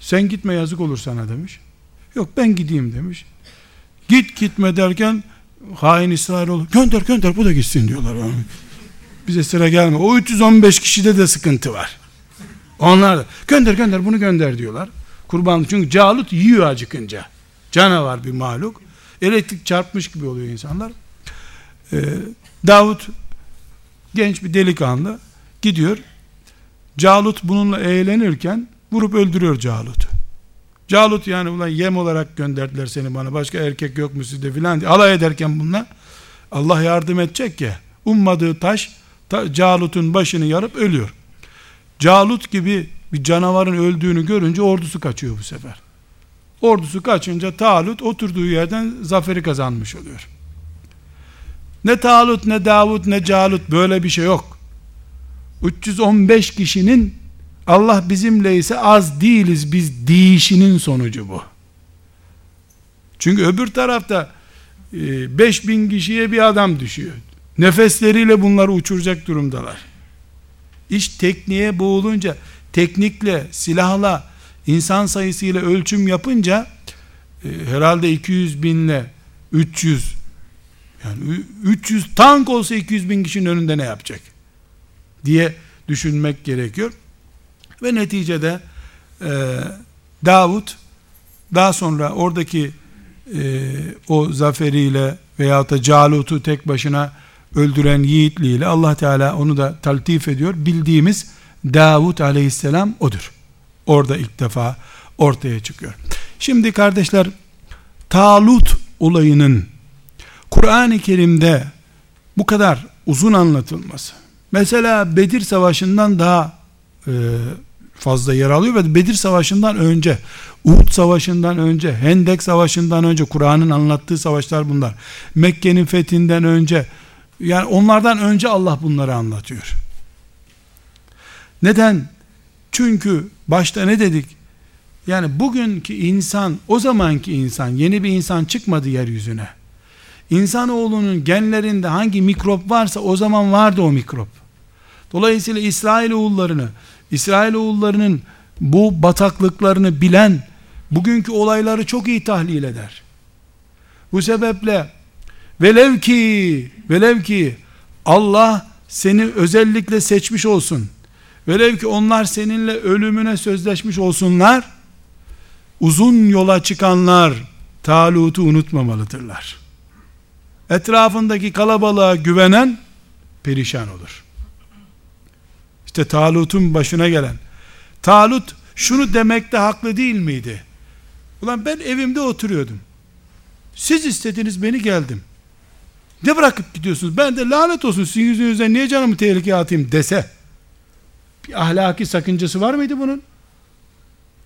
Sen gitme yazık olur sana demiş. Yok ben gideyim demiş. Git gitme derken hain İsrailoğlu gönder gönder bu da gitsin diyorlar. Bize sıra gelme. O 315 kişide de sıkıntı var. Onlar da gönder gönder bunu gönder diyorlar. Kurban çünkü Calut yiyor acıkınca. Canavar bir mahluk. Elektrik çarpmış gibi oluyor insanlar. Ee, Davut genç bir delikanlı gidiyor. Calut bununla eğlenirken vurup öldürüyor Calut'u. Calut yani ulan yem olarak gönderdiler seni bana başka erkek yok mu sizde filan diye alay ederken bununla Allah yardım edecek ya ummadığı taş ta, Calut'un başını yarıp ölüyor. Calut gibi bir canavarın öldüğünü görünce ordusu kaçıyor bu sefer. Ordusu kaçınca Talut oturduğu yerden zaferi kazanmış oluyor. Ne Talut ne Davut ne Calut böyle bir şey yok. 315 kişinin Allah bizimle ise az değiliz biz değişinin sonucu bu. Çünkü öbür tarafta 5000 e, kişiye bir adam düşüyor. Nefesleriyle bunları uçuracak durumdalar. İş tekniğe boğulunca, teknikle, silahla, insan sayısıyla ölçüm yapınca e, herhalde 200 binle 300 yani 300 tank olsa 200 bin kişinin önünde ne yapacak diye düşünmek gerekiyor. Ve neticede e, Davut daha sonra oradaki e, o zaferiyle veyahut da Calut'u tek başına öldüren yiğitliğiyle Allah Teala onu da taltif ediyor. Bildiğimiz Davut aleyhisselam odur. Orada ilk defa ortaya çıkıyor. Şimdi kardeşler Talut olayının Kur'an-ı Kerim'de bu kadar uzun anlatılması mesela Bedir Savaşı'ndan daha e, fazla yer alıyor ve Bedir Savaşı'ndan önce, Uhud Savaşı'ndan önce, Hendek Savaşı'ndan önce Kur'an'ın anlattığı savaşlar bunlar. Mekke'nin fethinden önce yani onlardan önce Allah bunları anlatıyor. Neden? Çünkü başta ne dedik? Yani bugünkü insan, o zamanki insan, yeni bir insan çıkmadı yeryüzüne. İnsanoğlunun genlerinde hangi mikrop varsa o zaman vardı o mikrop. Dolayısıyla İsrail oğullarını, İsrail oğullarının bu bataklıklarını bilen bugünkü olayları çok iyi tahlil eder. Bu sebeple velev ki velev ki Allah seni özellikle seçmiş olsun. Velev ki onlar seninle ölümüne sözleşmiş olsunlar. Uzun yola çıkanlar Talut'u unutmamalıdırlar. Etrafındaki kalabalığa güvenen perişan olur. İşte Talut'un başına gelen. Talut şunu demekte haklı değil miydi? Ulan ben evimde oturuyordum. Siz istediniz beni geldim. Ne bırakıp gidiyorsunuz? Ben de lanet olsun sizin yüzünüzden niye canımı tehlikeye atayım dese. Bir ahlaki sakıncası var mıydı bunun?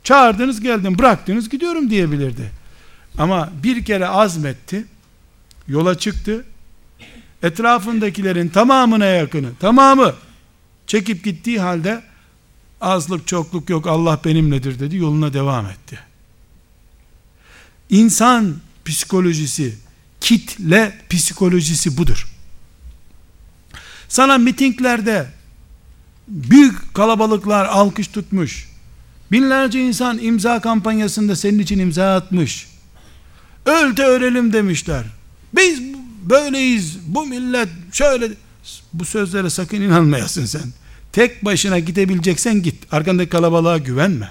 Çağırdınız geldim bıraktınız gidiyorum diyebilirdi. Ama bir kere azmetti. Yola çıktı. Etrafındakilerin tamamına yakını, tamamı Çekip gittiği halde azlık çokluk yok Allah benimledir dedi yoluna devam etti. İnsan psikolojisi kitle psikolojisi budur. Sana mitinglerde büyük kalabalıklar alkış tutmuş. Binlerce insan imza kampanyasında senin için imza atmış. Öl de ölelim demişler. Biz böyleyiz. Bu millet şöyle bu sözlere sakın inanmayasın sen. Tek başına gidebileceksen git. Arkandaki kalabalığa güvenme.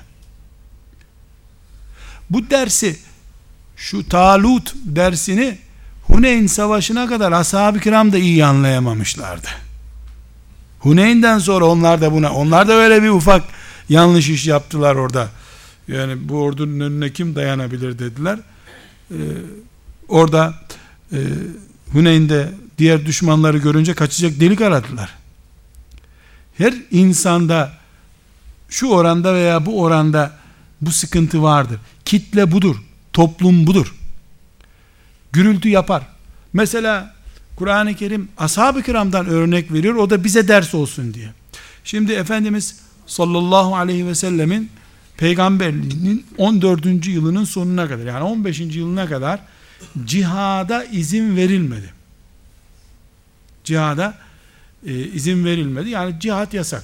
Bu dersi şu Talut dersini Huneyn savaşına kadar ashab-ı kiram da iyi anlayamamışlardı. Huneyn'den sonra onlar da buna, onlar da öyle bir ufak yanlış iş yaptılar orada. Yani bu ordunun önüne kim dayanabilir dediler. Ee, orada e, Huneyn'de diğer düşmanları görünce kaçacak delik aradılar. Her insanda şu oranda veya bu oranda bu sıkıntı vardır. Kitle budur. Toplum budur. Gürültü yapar. Mesela Kur'an-ı Kerim ashab-ı kiramdan örnek veriyor. O da bize ders olsun diye. Şimdi Efendimiz sallallahu aleyhi ve sellemin peygamberliğinin 14. yılının sonuna kadar yani 15. yılına kadar cihada izin verilmedi. Cihada e, izin verilmedi. Yani cihat yasak.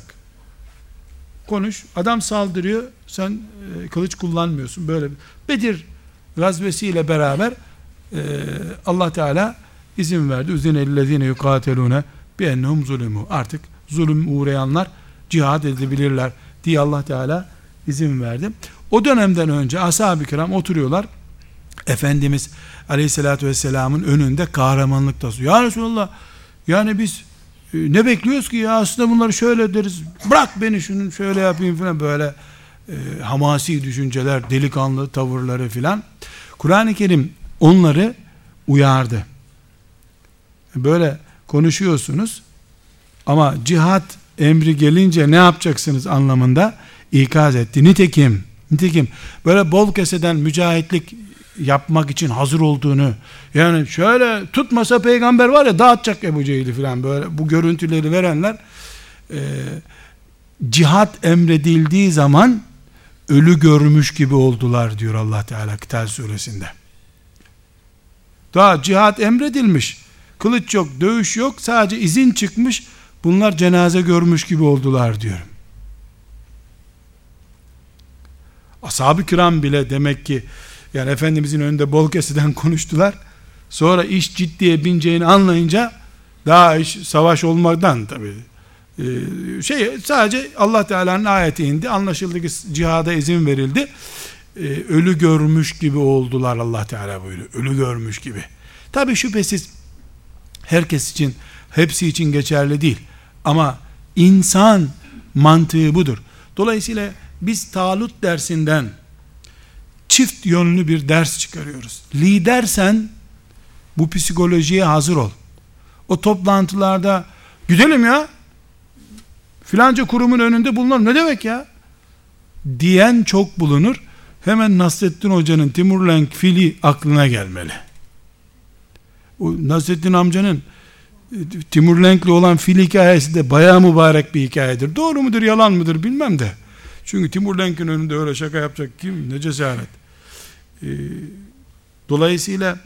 Konuş. Adam saldırıyor. Sen e, kılıç kullanmıyorsun. Böyle Bedir gazvesiyle beraber e, Allah Teala izin verdi. Üzinellezine yukatelune bi ennehum zulümü. Artık zulüm uğrayanlar cihad edebilirler diye Allah Teala izin verdi. O dönemden önce ashab-ı kiram oturuyorlar. Efendimiz Aleyhisselatü Vesselam'ın önünde kahramanlık tasıyor. Ya Resulallah yani biz e, ne bekliyoruz ki ya aslında bunları şöyle deriz. Bırak beni şunu şöyle yapayım falan böyle e, hamasi düşünceler, delikanlı tavırları filan. Kur'an-ı Kerim onları uyardı. Böyle konuşuyorsunuz ama cihat emri gelince ne yapacaksınız anlamında ikaz etti. Nitekim, nitekim böyle bol keseden mücahitlik yapmak için hazır olduğunu yani şöyle tutmasa peygamber var ya dağıtacak Ebu Cehil'i falan böyle bu görüntüleri verenler e, cihat emredildiği zaman ölü görmüş gibi oldular diyor Allah Teala Kital suresinde. Daha cihat emredilmiş. Kılıç yok, dövüş yok, sadece izin çıkmış. Bunlar cenaze görmüş gibi oldular diyor. Ashab-ı kiram bile demek ki yani Efendimizin önünde bol keseden [LAUGHS] konuştular. Sonra iş ciddiye bineceğini anlayınca daha iş savaş olmaktan tabi e, şey sadece Allah Teala'nın ayeti indi. Anlaşıldı ki cihada izin verildi. E, ölü görmüş gibi oldular Allah Teala buyuruyor. Ölü görmüş gibi. Tabi şüphesiz herkes için hepsi için geçerli değil. Ama insan mantığı budur. Dolayısıyla biz Talut dersinden çift yönlü bir ders çıkarıyoruz. Lidersen bu psikolojiye hazır ol. O toplantılarda gidelim ya filanca kurumun önünde bulunalım ne demek ya diyen çok bulunur. Hemen Nasrettin Hoca'nın Timurlenk fili aklına gelmeli. O Nasrettin amcanın e, Timurlenk'le olan fil hikayesi de bayağı mübarek bir hikayedir. Doğru mudur yalan mıdır bilmem de. Çünkü Timurlenk'in önünde öyle şaka yapacak kim ne cesaret. Ee, dolayısıyla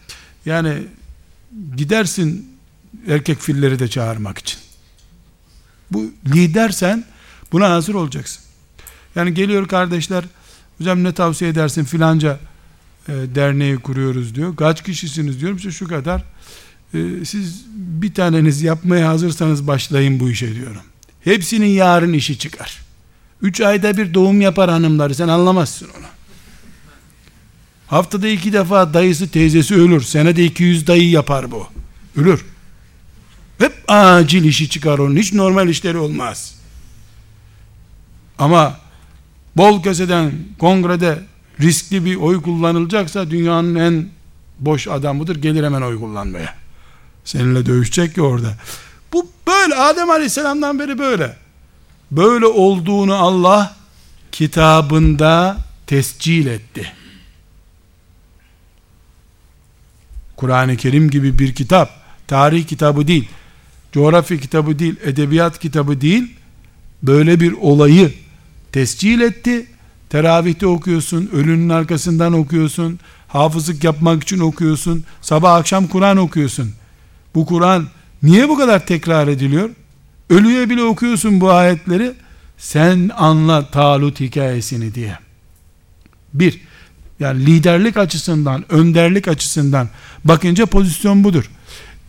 yani gidersin erkek filleri de çağırmak için. Bu lidersen buna hazır olacaksın. Yani geliyor kardeşler hocam ne tavsiye edersin filanca e, derneği kuruyoruz diyor. Kaç kişisiniz diyorum işte şu kadar. E, siz bir taneniz yapmaya hazırsanız başlayın bu işe diyorum. Hepsinin yarın işi çıkar. Üç ayda bir doğum yapar hanımları sen anlamazsın onu. Haftada iki defa dayısı teyzesi ölür. Senede 200 dayı yapar bu. Ölür. Hep acil işi çıkar onun. Hiç normal işleri olmaz. Ama bol keseden kongrede riskli bir oy kullanılacaksa dünyanın en boş adamıdır. Gelir hemen oy kullanmaya. Seninle dövüşecek ki orada. Bu böyle Adem Aleyhisselam'dan beri böyle. Böyle olduğunu Allah kitabında tescil etti. Kur'an-ı Kerim gibi bir kitap, tarih kitabı değil, coğrafya kitabı değil, edebiyat kitabı değil, böyle bir olayı tescil etti teravihte okuyorsun, ölünün arkasından okuyorsun, hafızlık yapmak için okuyorsun, sabah akşam Kur'an okuyorsun. Bu Kur'an niye bu kadar tekrar ediliyor? Ölüye bile okuyorsun bu ayetleri, sen anla Talut hikayesini diye. Bir, yani liderlik açısından, önderlik açısından bakınca pozisyon budur.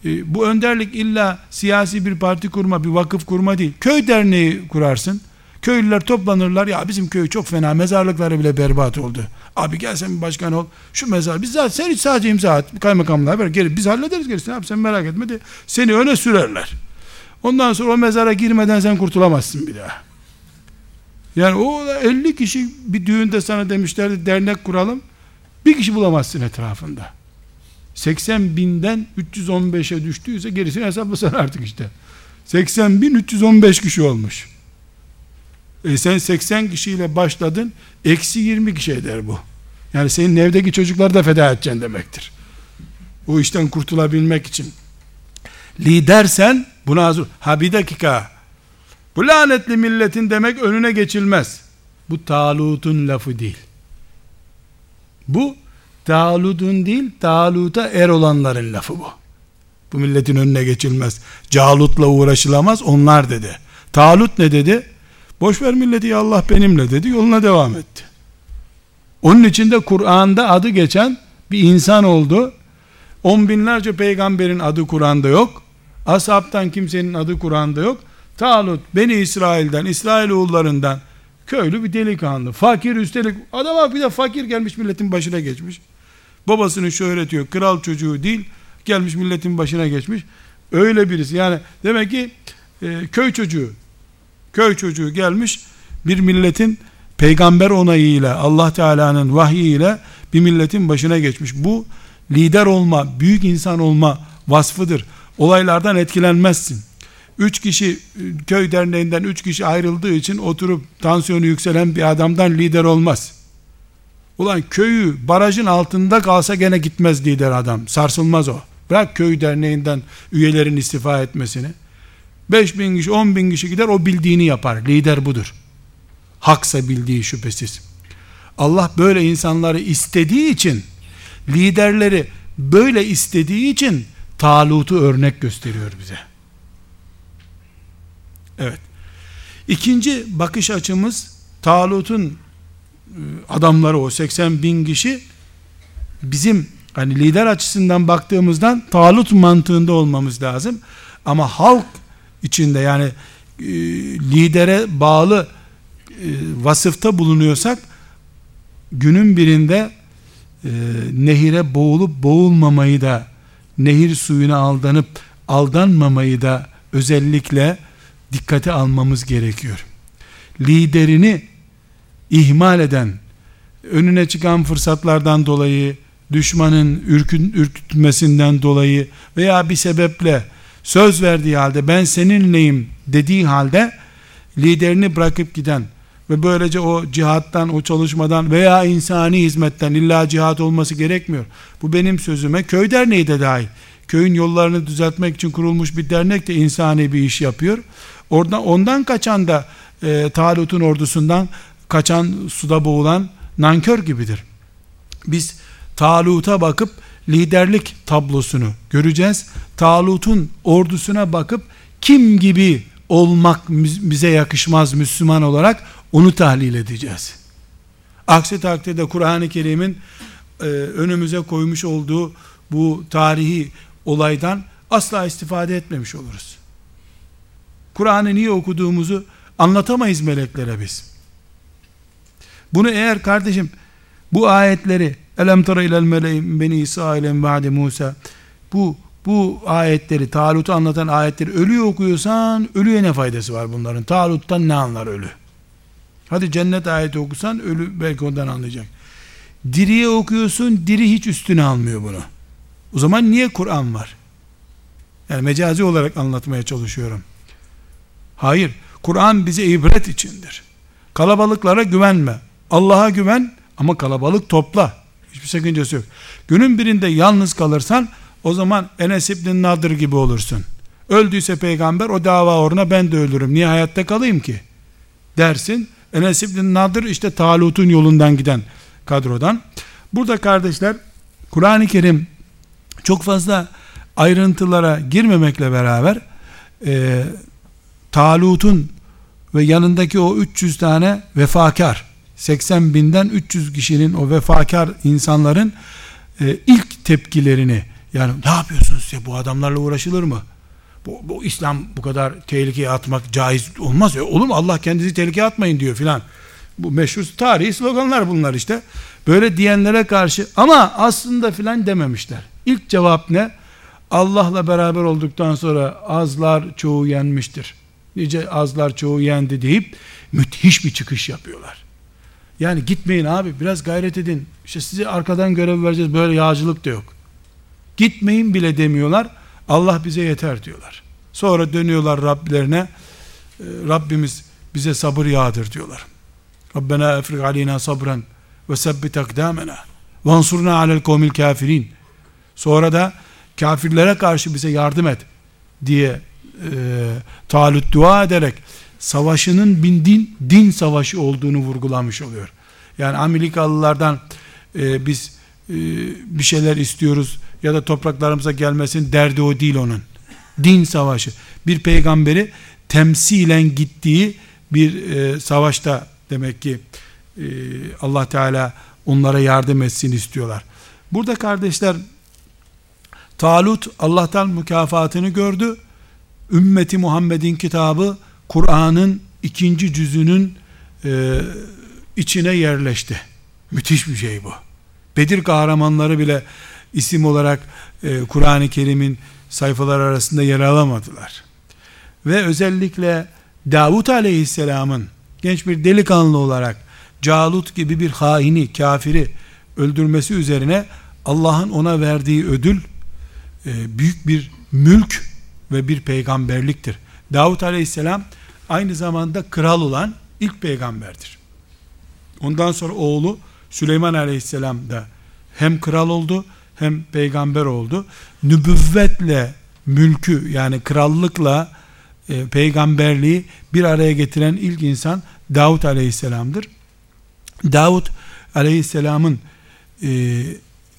E, bu önderlik illa siyasi bir parti kurma, bir vakıf kurma değil. Köy derneği kurarsın. Köylüler toplanırlar. Ya bizim köy çok fena. Mezarlıkları bile berbat oldu. Abi gel sen bir başkan ol. Şu mezar. Biz zaten sen hiç sadece imza at. Kaymakamlığa ver. Geri, biz hallederiz gerisini. Abi sen merak etme de seni öne sürerler. Ondan sonra o mezara girmeden sen kurtulamazsın bir daha. Yani o 50 kişi bir düğünde sana demişlerdi dernek kuralım. Bir kişi bulamazsın etrafında. 80 binden 315'e düştüyse gerisini hesaplasan [LAUGHS] artık işte. 80 bin 315 kişi olmuş. E sen 80 kişiyle başladın, eksi 20 kişi eder bu. Yani senin evdeki çocukları da feda edeceksin demektir. O işten kurtulabilmek için. Lidersen buna hazır. Ha bir dakika. Bu lanetli milletin demek önüne geçilmez. Bu Talut'un lafı değil. Bu Talut'un değil, Talut'a er olanların lafı bu. Bu milletin önüne geçilmez. Calut'la uğraşılamaz, onlar dedi. Talut ne dedi? Boş ver milleti ya Allah benimle dedi, yoluna devam etti. Onun için de Kur'an'da adı geçen bir insan oldu. On binlerce peygamberin adı Kur'an'da yok. Ashabtan kimsenin adı Kur'an'da yok. Talut Beni İsrail'den, İsrailoğullarından köylü bir delikanlı. Fakir üstelik adama bir de fakir gelmiş milletin başına geçmiş. Babasının şöhreti yok. Kral çocuğu değil. Gelmiş milletin başına geçmiş. Öyle birisi. Yani demek ki e, köy çocuğu köy çocuğu gelmiş bir milletin peygamber onayıyla Allah Teala'nın vahyiyle bir milletin başına geçmiş. Bu lider olma, büyük insan olma vasfıdır. Olaylardan etkilenmezsin. Üç kişi e, köy derneğinden üç kişi ayrıldığı için oturup tansiyonu yükselen bir adamdan lider olmaz. Ulan köyü barajın altında kalsa gene gitmez lider adam. Sarsılmaz o. Bırak köy derneğinden üyelerin istifa etmesini. 5 bin kişi 10 bin kişi gider o bildiğini yapar. Lider budur. Haksa bildiği şüphesiz. Allah böyle insanları istediği için liderleri böyle istediği için Talut'u örnek gösteriyor bize. Evet. İkinci bakış açımız Talut'un e, adamları o 80 bin kişi bizim hani lider açısından baktığımızdan Talut mantığında olmamız lazım. Ama halk içinde yani e, lidere bağlı e, vasıfta bulunuyorsak günün birinde e, nehire boğulup boğulmamayı da nehir suyuna aldanıp aldanmamayı da özellikle dikkate almamız gerekiyor. Liderini ihmal eden, önüne çıkan fırsatlardan dolayı, düşmanın ürkün, ürkütmesinden dolayı veya bir sebeple söz verdiği halde ben seninleyim dediği halde liderini bırakıp giden ve böylece o cihattan, o çalışmadan veya insani hizmetten illa cihat olması gerekmiyor. Bu benim sözüme köy derneği de dahil. Köyün yollarını düzeltmek için kurulmuş bir dernek de insani bir iş yapıyor. Oradan, ondan kaçan da e, Talut'un ordusundan kaçan suda boğulan nankör gibidir. Biz Talut'a bakıp liderlik tablosunu göreceğiz. Talut'un ordusuna bakıp kim gibi olmak bize yakışmaz Müslüman olarak onu tahlil edeceğiz. Aksi takdirde Kur'an-ı Kerim'in e, önümüze koymuş olduğu bu tarihi olaydan asla istifade etmemiş oluruz. Kur'an'ı niye okuduğumuzu anlatamayız meleklere biz. Bunu eğer kardeşim bu ayetleri elem tara ilel meleğim beni İsrail'in ba'de Musa bu bu ayetleri Talut'u anlatan ayetleri ölü okuyorsan ölüye ne faydası var bunların? Talut'tan ne anlar ölü? Hadi cennet ayeti okusan ölü belki ondan anlayacak. Diriye okuyorsun diri hiç üstüne almıyor bunu. O zaman niye Kur'an var? Yani mecazi olarak anlatmaya çalışıyorum. Hayır. Kur'an bize ibret içindir. Kalabalıklara güvenme. Allah'a güven ama kalabalık topla. Hiçbir sakıncası yok. Günün birinde yalnız kalırsan o zaman Enes İbn Nadir gibi olursun. Öldüyse peygamber o dava uğruna ben de ölürüm. Niye hayatta kalayım ki? Dersin Enes İbn Nadir işte Talut'un yolundan giden kadrodan. Burada kardeşler Kur'an-ı Kerim çok fazla ayrıntılara girmemekle beraber e, Talut'un ve yanındaki o 300 tane vefakar 80 binden 300 kişinin o vefakar insanların e, ilk tepkilerini yani ne yapıyorsunuz size bu adamlarla uğraşılır mı? Bu, bu İslam bu kadar tehlikeye atmak caiz olmaz. E, olur mu? Allah kendinizi tehlikeye atmayın diyor filan. Bu meşhur tarihi sloganlar bunlar işte. Böyle diyenlere karşı ama aslında filan dememişler. İlk cevap ne? Allah'la beraber olduktan sonra azlar çoğu yenmiştir. Nice azlar çoğu yendi deyip müthiş bir çıkış yapıyorlar. Yani gitmeyin abi biraz gayret edin. İşte size arkadan görev vereceğiz böyle yağcılık da yok. Gitmeyin bile demiyorlar. Allah bize yeter diyorlar. Sonra dönüyorlar Rablerine. E, Rabbimiz bize sabır yağdır diyorlar. Rabbena efrik aleyna sabran ve sebbit akdamena ve ansurna alel kavmil kafirin. Sonra da kafirlere karşı bize yardım et diye talut dua ederek savaşının bin din, din savaşı olduğunu vurgulamış oluyor. Yani Amerikalılardan e, biz e, bir şeyler istiyoruz ya da topraklarımıza gelmesin derdi o değil onun. Din savaşı. Bir peygamberi temsilen gittiği bir e, savaşta demek ki e, Allah Teala onlara yardım etsin istiyorlar. Burada kardeşler Talut Allah'tan mükafatını gördü. Ümmeti Muhammed'in kitabı Kur'an'ın ikinci cüzünün e, içine yerleşti. Müthiş bir şey bu. Bedir kahramanları bile isim olarak e, Kur'an-ı Kerim'in sayfalar arasında yer alamadılar. Ve özellikle Davut Aleyhisselam'ın genç bir delikanlı olarak Calut gibi bir haini, kafiri öldürmesi üzerine Allah'ın ona verdiği ödül e, büyük bir mülk ve bir peygamberliktir. Davut Aleyhisselam aynı zamanda kral olan ilk peygamberdir. Ondan sonra oğlu Süleyman Aleyhisselam da hem kral oldu hem peygamber oldu. Nübüvvetle mülkü yani krallıkla e, peygamberliği bir araya getiren ilk insan Davut Aleyhisselam'dır. Davut Aleyhisselam'ın e,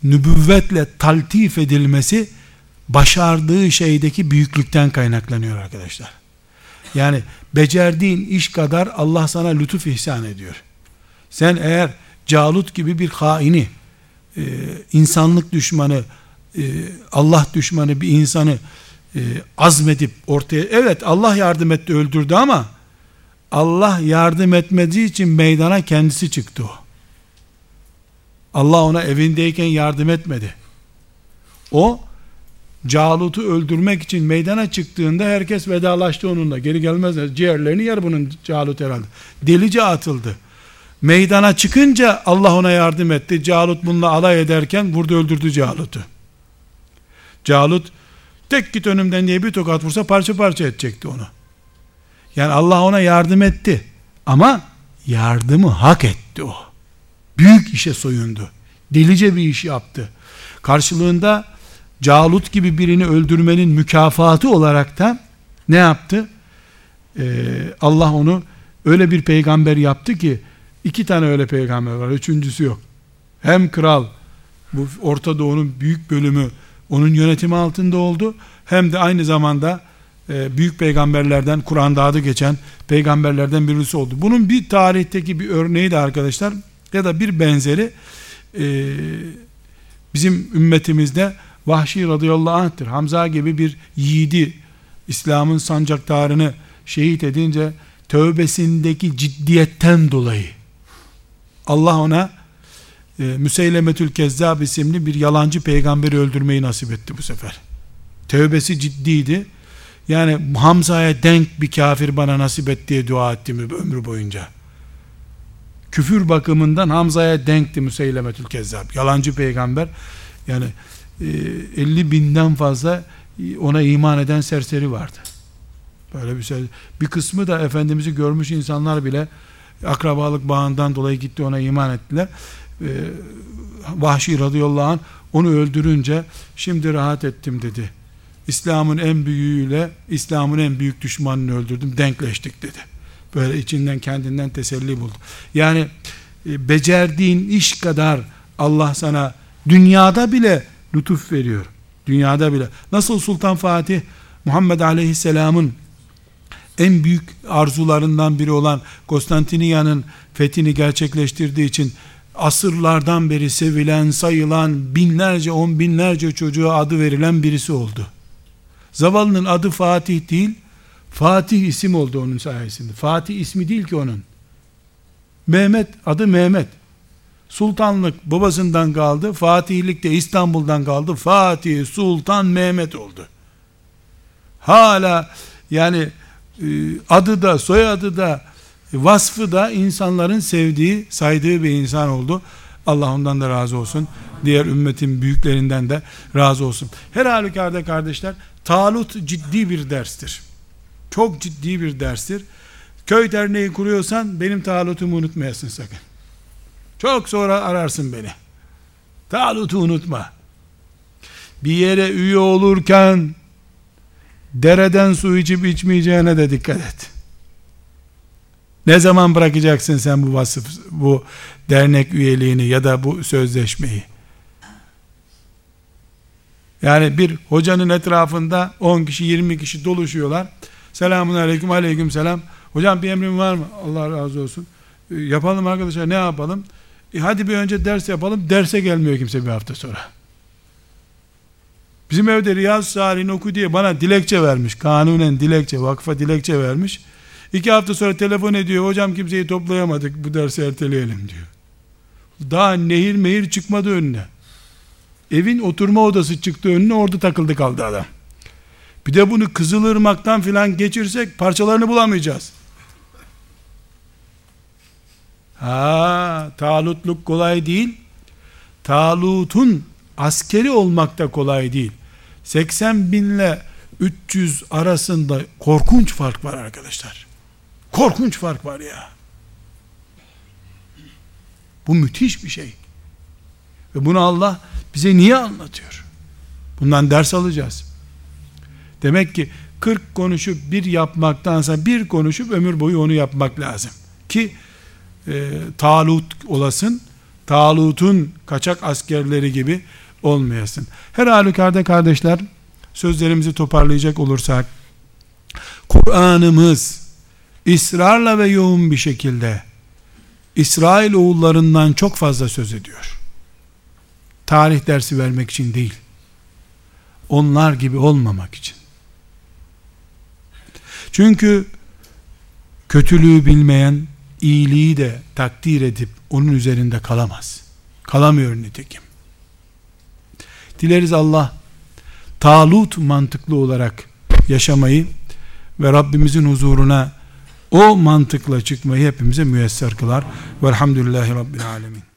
nübüvvetle taltif edilmesi başardığı şeydeki büyüklükten kaynaklanıyor arkadaşlar. Yani becerdiğin iş kadar Allah sana lütuf ihsan ediyor. Sen eğer Calut gibi bir haini, e, insanlık düşmanı, e, Allah düşmanı bir insanı e, azmedip ortaya, evet Allah yardım etti öldürdü ama Allah yardım etmediği için meydana kendisi çıktı o. Allah ona evindeyken yardım etmedi. O Calut'u öldürmek için meydana çıktığında herkes vedalaştı onunla. Geri gelmezler. Ciğerlerini yer bunun Calut herhalde. Delice atıldı. Meydana çıkınca Allah ona yardım etti. Calut bununla alay ederken burada öldürdü Calut'u. Calut tek git önümden diye bir tokat vursa parça parça edecekti onu. Yani Allah ona yardım etti. Ama yardımı hak etti o. Büyük işe soyundu. Delice bir iş yaptı. Karşılığında Calut gibi birini öldürmenin mükafatı olarak da ne yaptı? Ee, Allah onu öyle bir peygamber yaptı ki iki tane öyle peygamber var. Üçüncüsü yok. Hem kral bu Orta Doğu'nun büyük bölümü onun yönetimi altında oldu. Hem de aynı zamanda e, büyük peygamberlerden Kur'an'da adı geçen peygamberlerden birisi oldu. Bunun bir tarihteki bir örneği de arkadaşlar ya da bir benzeri e, bizim ümmetimizde Vahşi radıyallahu anh'tır. Hamza gibi bir yiğidi İslam'ın sancaktarını şehit edince tövbesindeki ciddiyetten dolayı Allah ona e, Müseylemetül Kezzab isimli bir yalancı peygamberi öldürmeyi nasip etti bu sefer. Tövbesi ciddiydi. Yani Hamza'ya denk bir kafir bana nasip et diye dua ettim ömrü boyunca. Küfür bakımından Hamza'ya denkti Müseylemetül Kezzab. Yalancı peygamber. Yani 50 e, binden fazla ona iman eden serseri vardı. Böyle bir şey. Bir kısmı da Efendimiz'i görmüş insanlar bile akrabalık bağından dolayı gitti ona iman ettiler. Ee, Vahşi radıyallahu anh onu öldürünce şimdi rahat ettim dedi. İslam'ın en büyüğüyle İslam'ın en büyük düşmanını öldürdüm denkleştik dedi. Böyle içinden kendinden teselli buldu. Yani e, becerdiğin iş kadar Allah sana dünyada bile lütuf veriyor. Dünyada bile. Nasıl Sultan Fatih Muhammed Aleyhisselam'ın en büyük arzularından biri olan Konstantiniyye'nin fethini gerçekleştirdiği için asırlardan beri sevilen, sayılan binlerce, on binlerce çocuğa adı verilen birisi oldu. Zavallının adı Fatih değil, Fatih isim oldu onun sayesinde. Fatih ismi değil ki onun. Mehmet, adı Mehmet. Sultanlık babasından kaldı, Fatihlik de İstanbul'dan kaldı. Fatih Sultan Mehmet oldu. Hala yani e, adı da soyadı da vasfı da insanların sevdiği, saydığı bir insan oldu. Allah ondan da razı olsun. Diğer ümmetin büyüklerinden de razı olsun. Her halükarda kardeşler, talut ciddi bir derstir. Çok ciddi bir derstir. Köy derneği kuruyorsan benim talutumu unutmayasın sakın. Çok sonra ararsın beni. Talutu unutma. Bir yere üye olurken dereden su içip içmeyeceğine de dikkat et. Ne zaman bırakacaksın sen bu vasıf, bu dernek üyeliğini ya da bu sözleşmeyi? Yani bir hocanın etrafında 10 kişi 20 kişi doluşuyorlar. Selamun aleyküm aleyküm selam. Hocam bir emrin var mı? Allah razı olsun. E, yapalım arkadaşlar ne yapalım? E, hadi bir önce ders yapalım. Derse gelmiyor kimse bir hafta sonra. Bizim evde Riyaz Salih'in oku diye bana dilekçe vermiş. Kanunen dilekçe, vakfa dilekçe vermiş. İki hafta sonra telefon ediyor. Hocam kimseyi toplayamadık. Bu dersi erteleyelim diyor. Daha nehir mehir çıkmadı önüne. Evin oturma odası çıktı önüne orada takıldı kaldı adam. Bir de bunu Kızılırmak'tan filan geçirsek parçalarını bulamayacağız. Ha, talutluk kolay değil. Talutun askeri olmak da kolay değil. 80 binle 300 arasında korkunç fark var arkadaşlar. Korkunç fark var ya. Bu müthiş bir şey. Ve bunu Allah bize niye anlatıyor? Bundan ders alacağız. Demek ki 40 konuşup bir yapmaktansa bir konuşup ömür boyu onu yapmak lazım. Ki e, talut olasın, talutun kaçak askerleri gibi olmayasın. Her halükarda kardeşler, sözlerimizi toparlayacak olursak, Kur'an'ımız ısrarla ve yoğun bir şekilde İsrail oğullarından çok fazla söz ediyor. Tarih dersi vermek için değil. Onlar gibi olmamak için. Çünkü kötülüğü bilmeyen iyiliği de takdir edip onun üzerinde kalamaz. Kalamıyor nitekim. Dileriz Allah talut mantıklı olarak yaşamayı ve Rabbimizin huzuruna o mantıkla çıkmayı hepimize müyesser kılar. Velhamdülillahi Rabbil Alemin.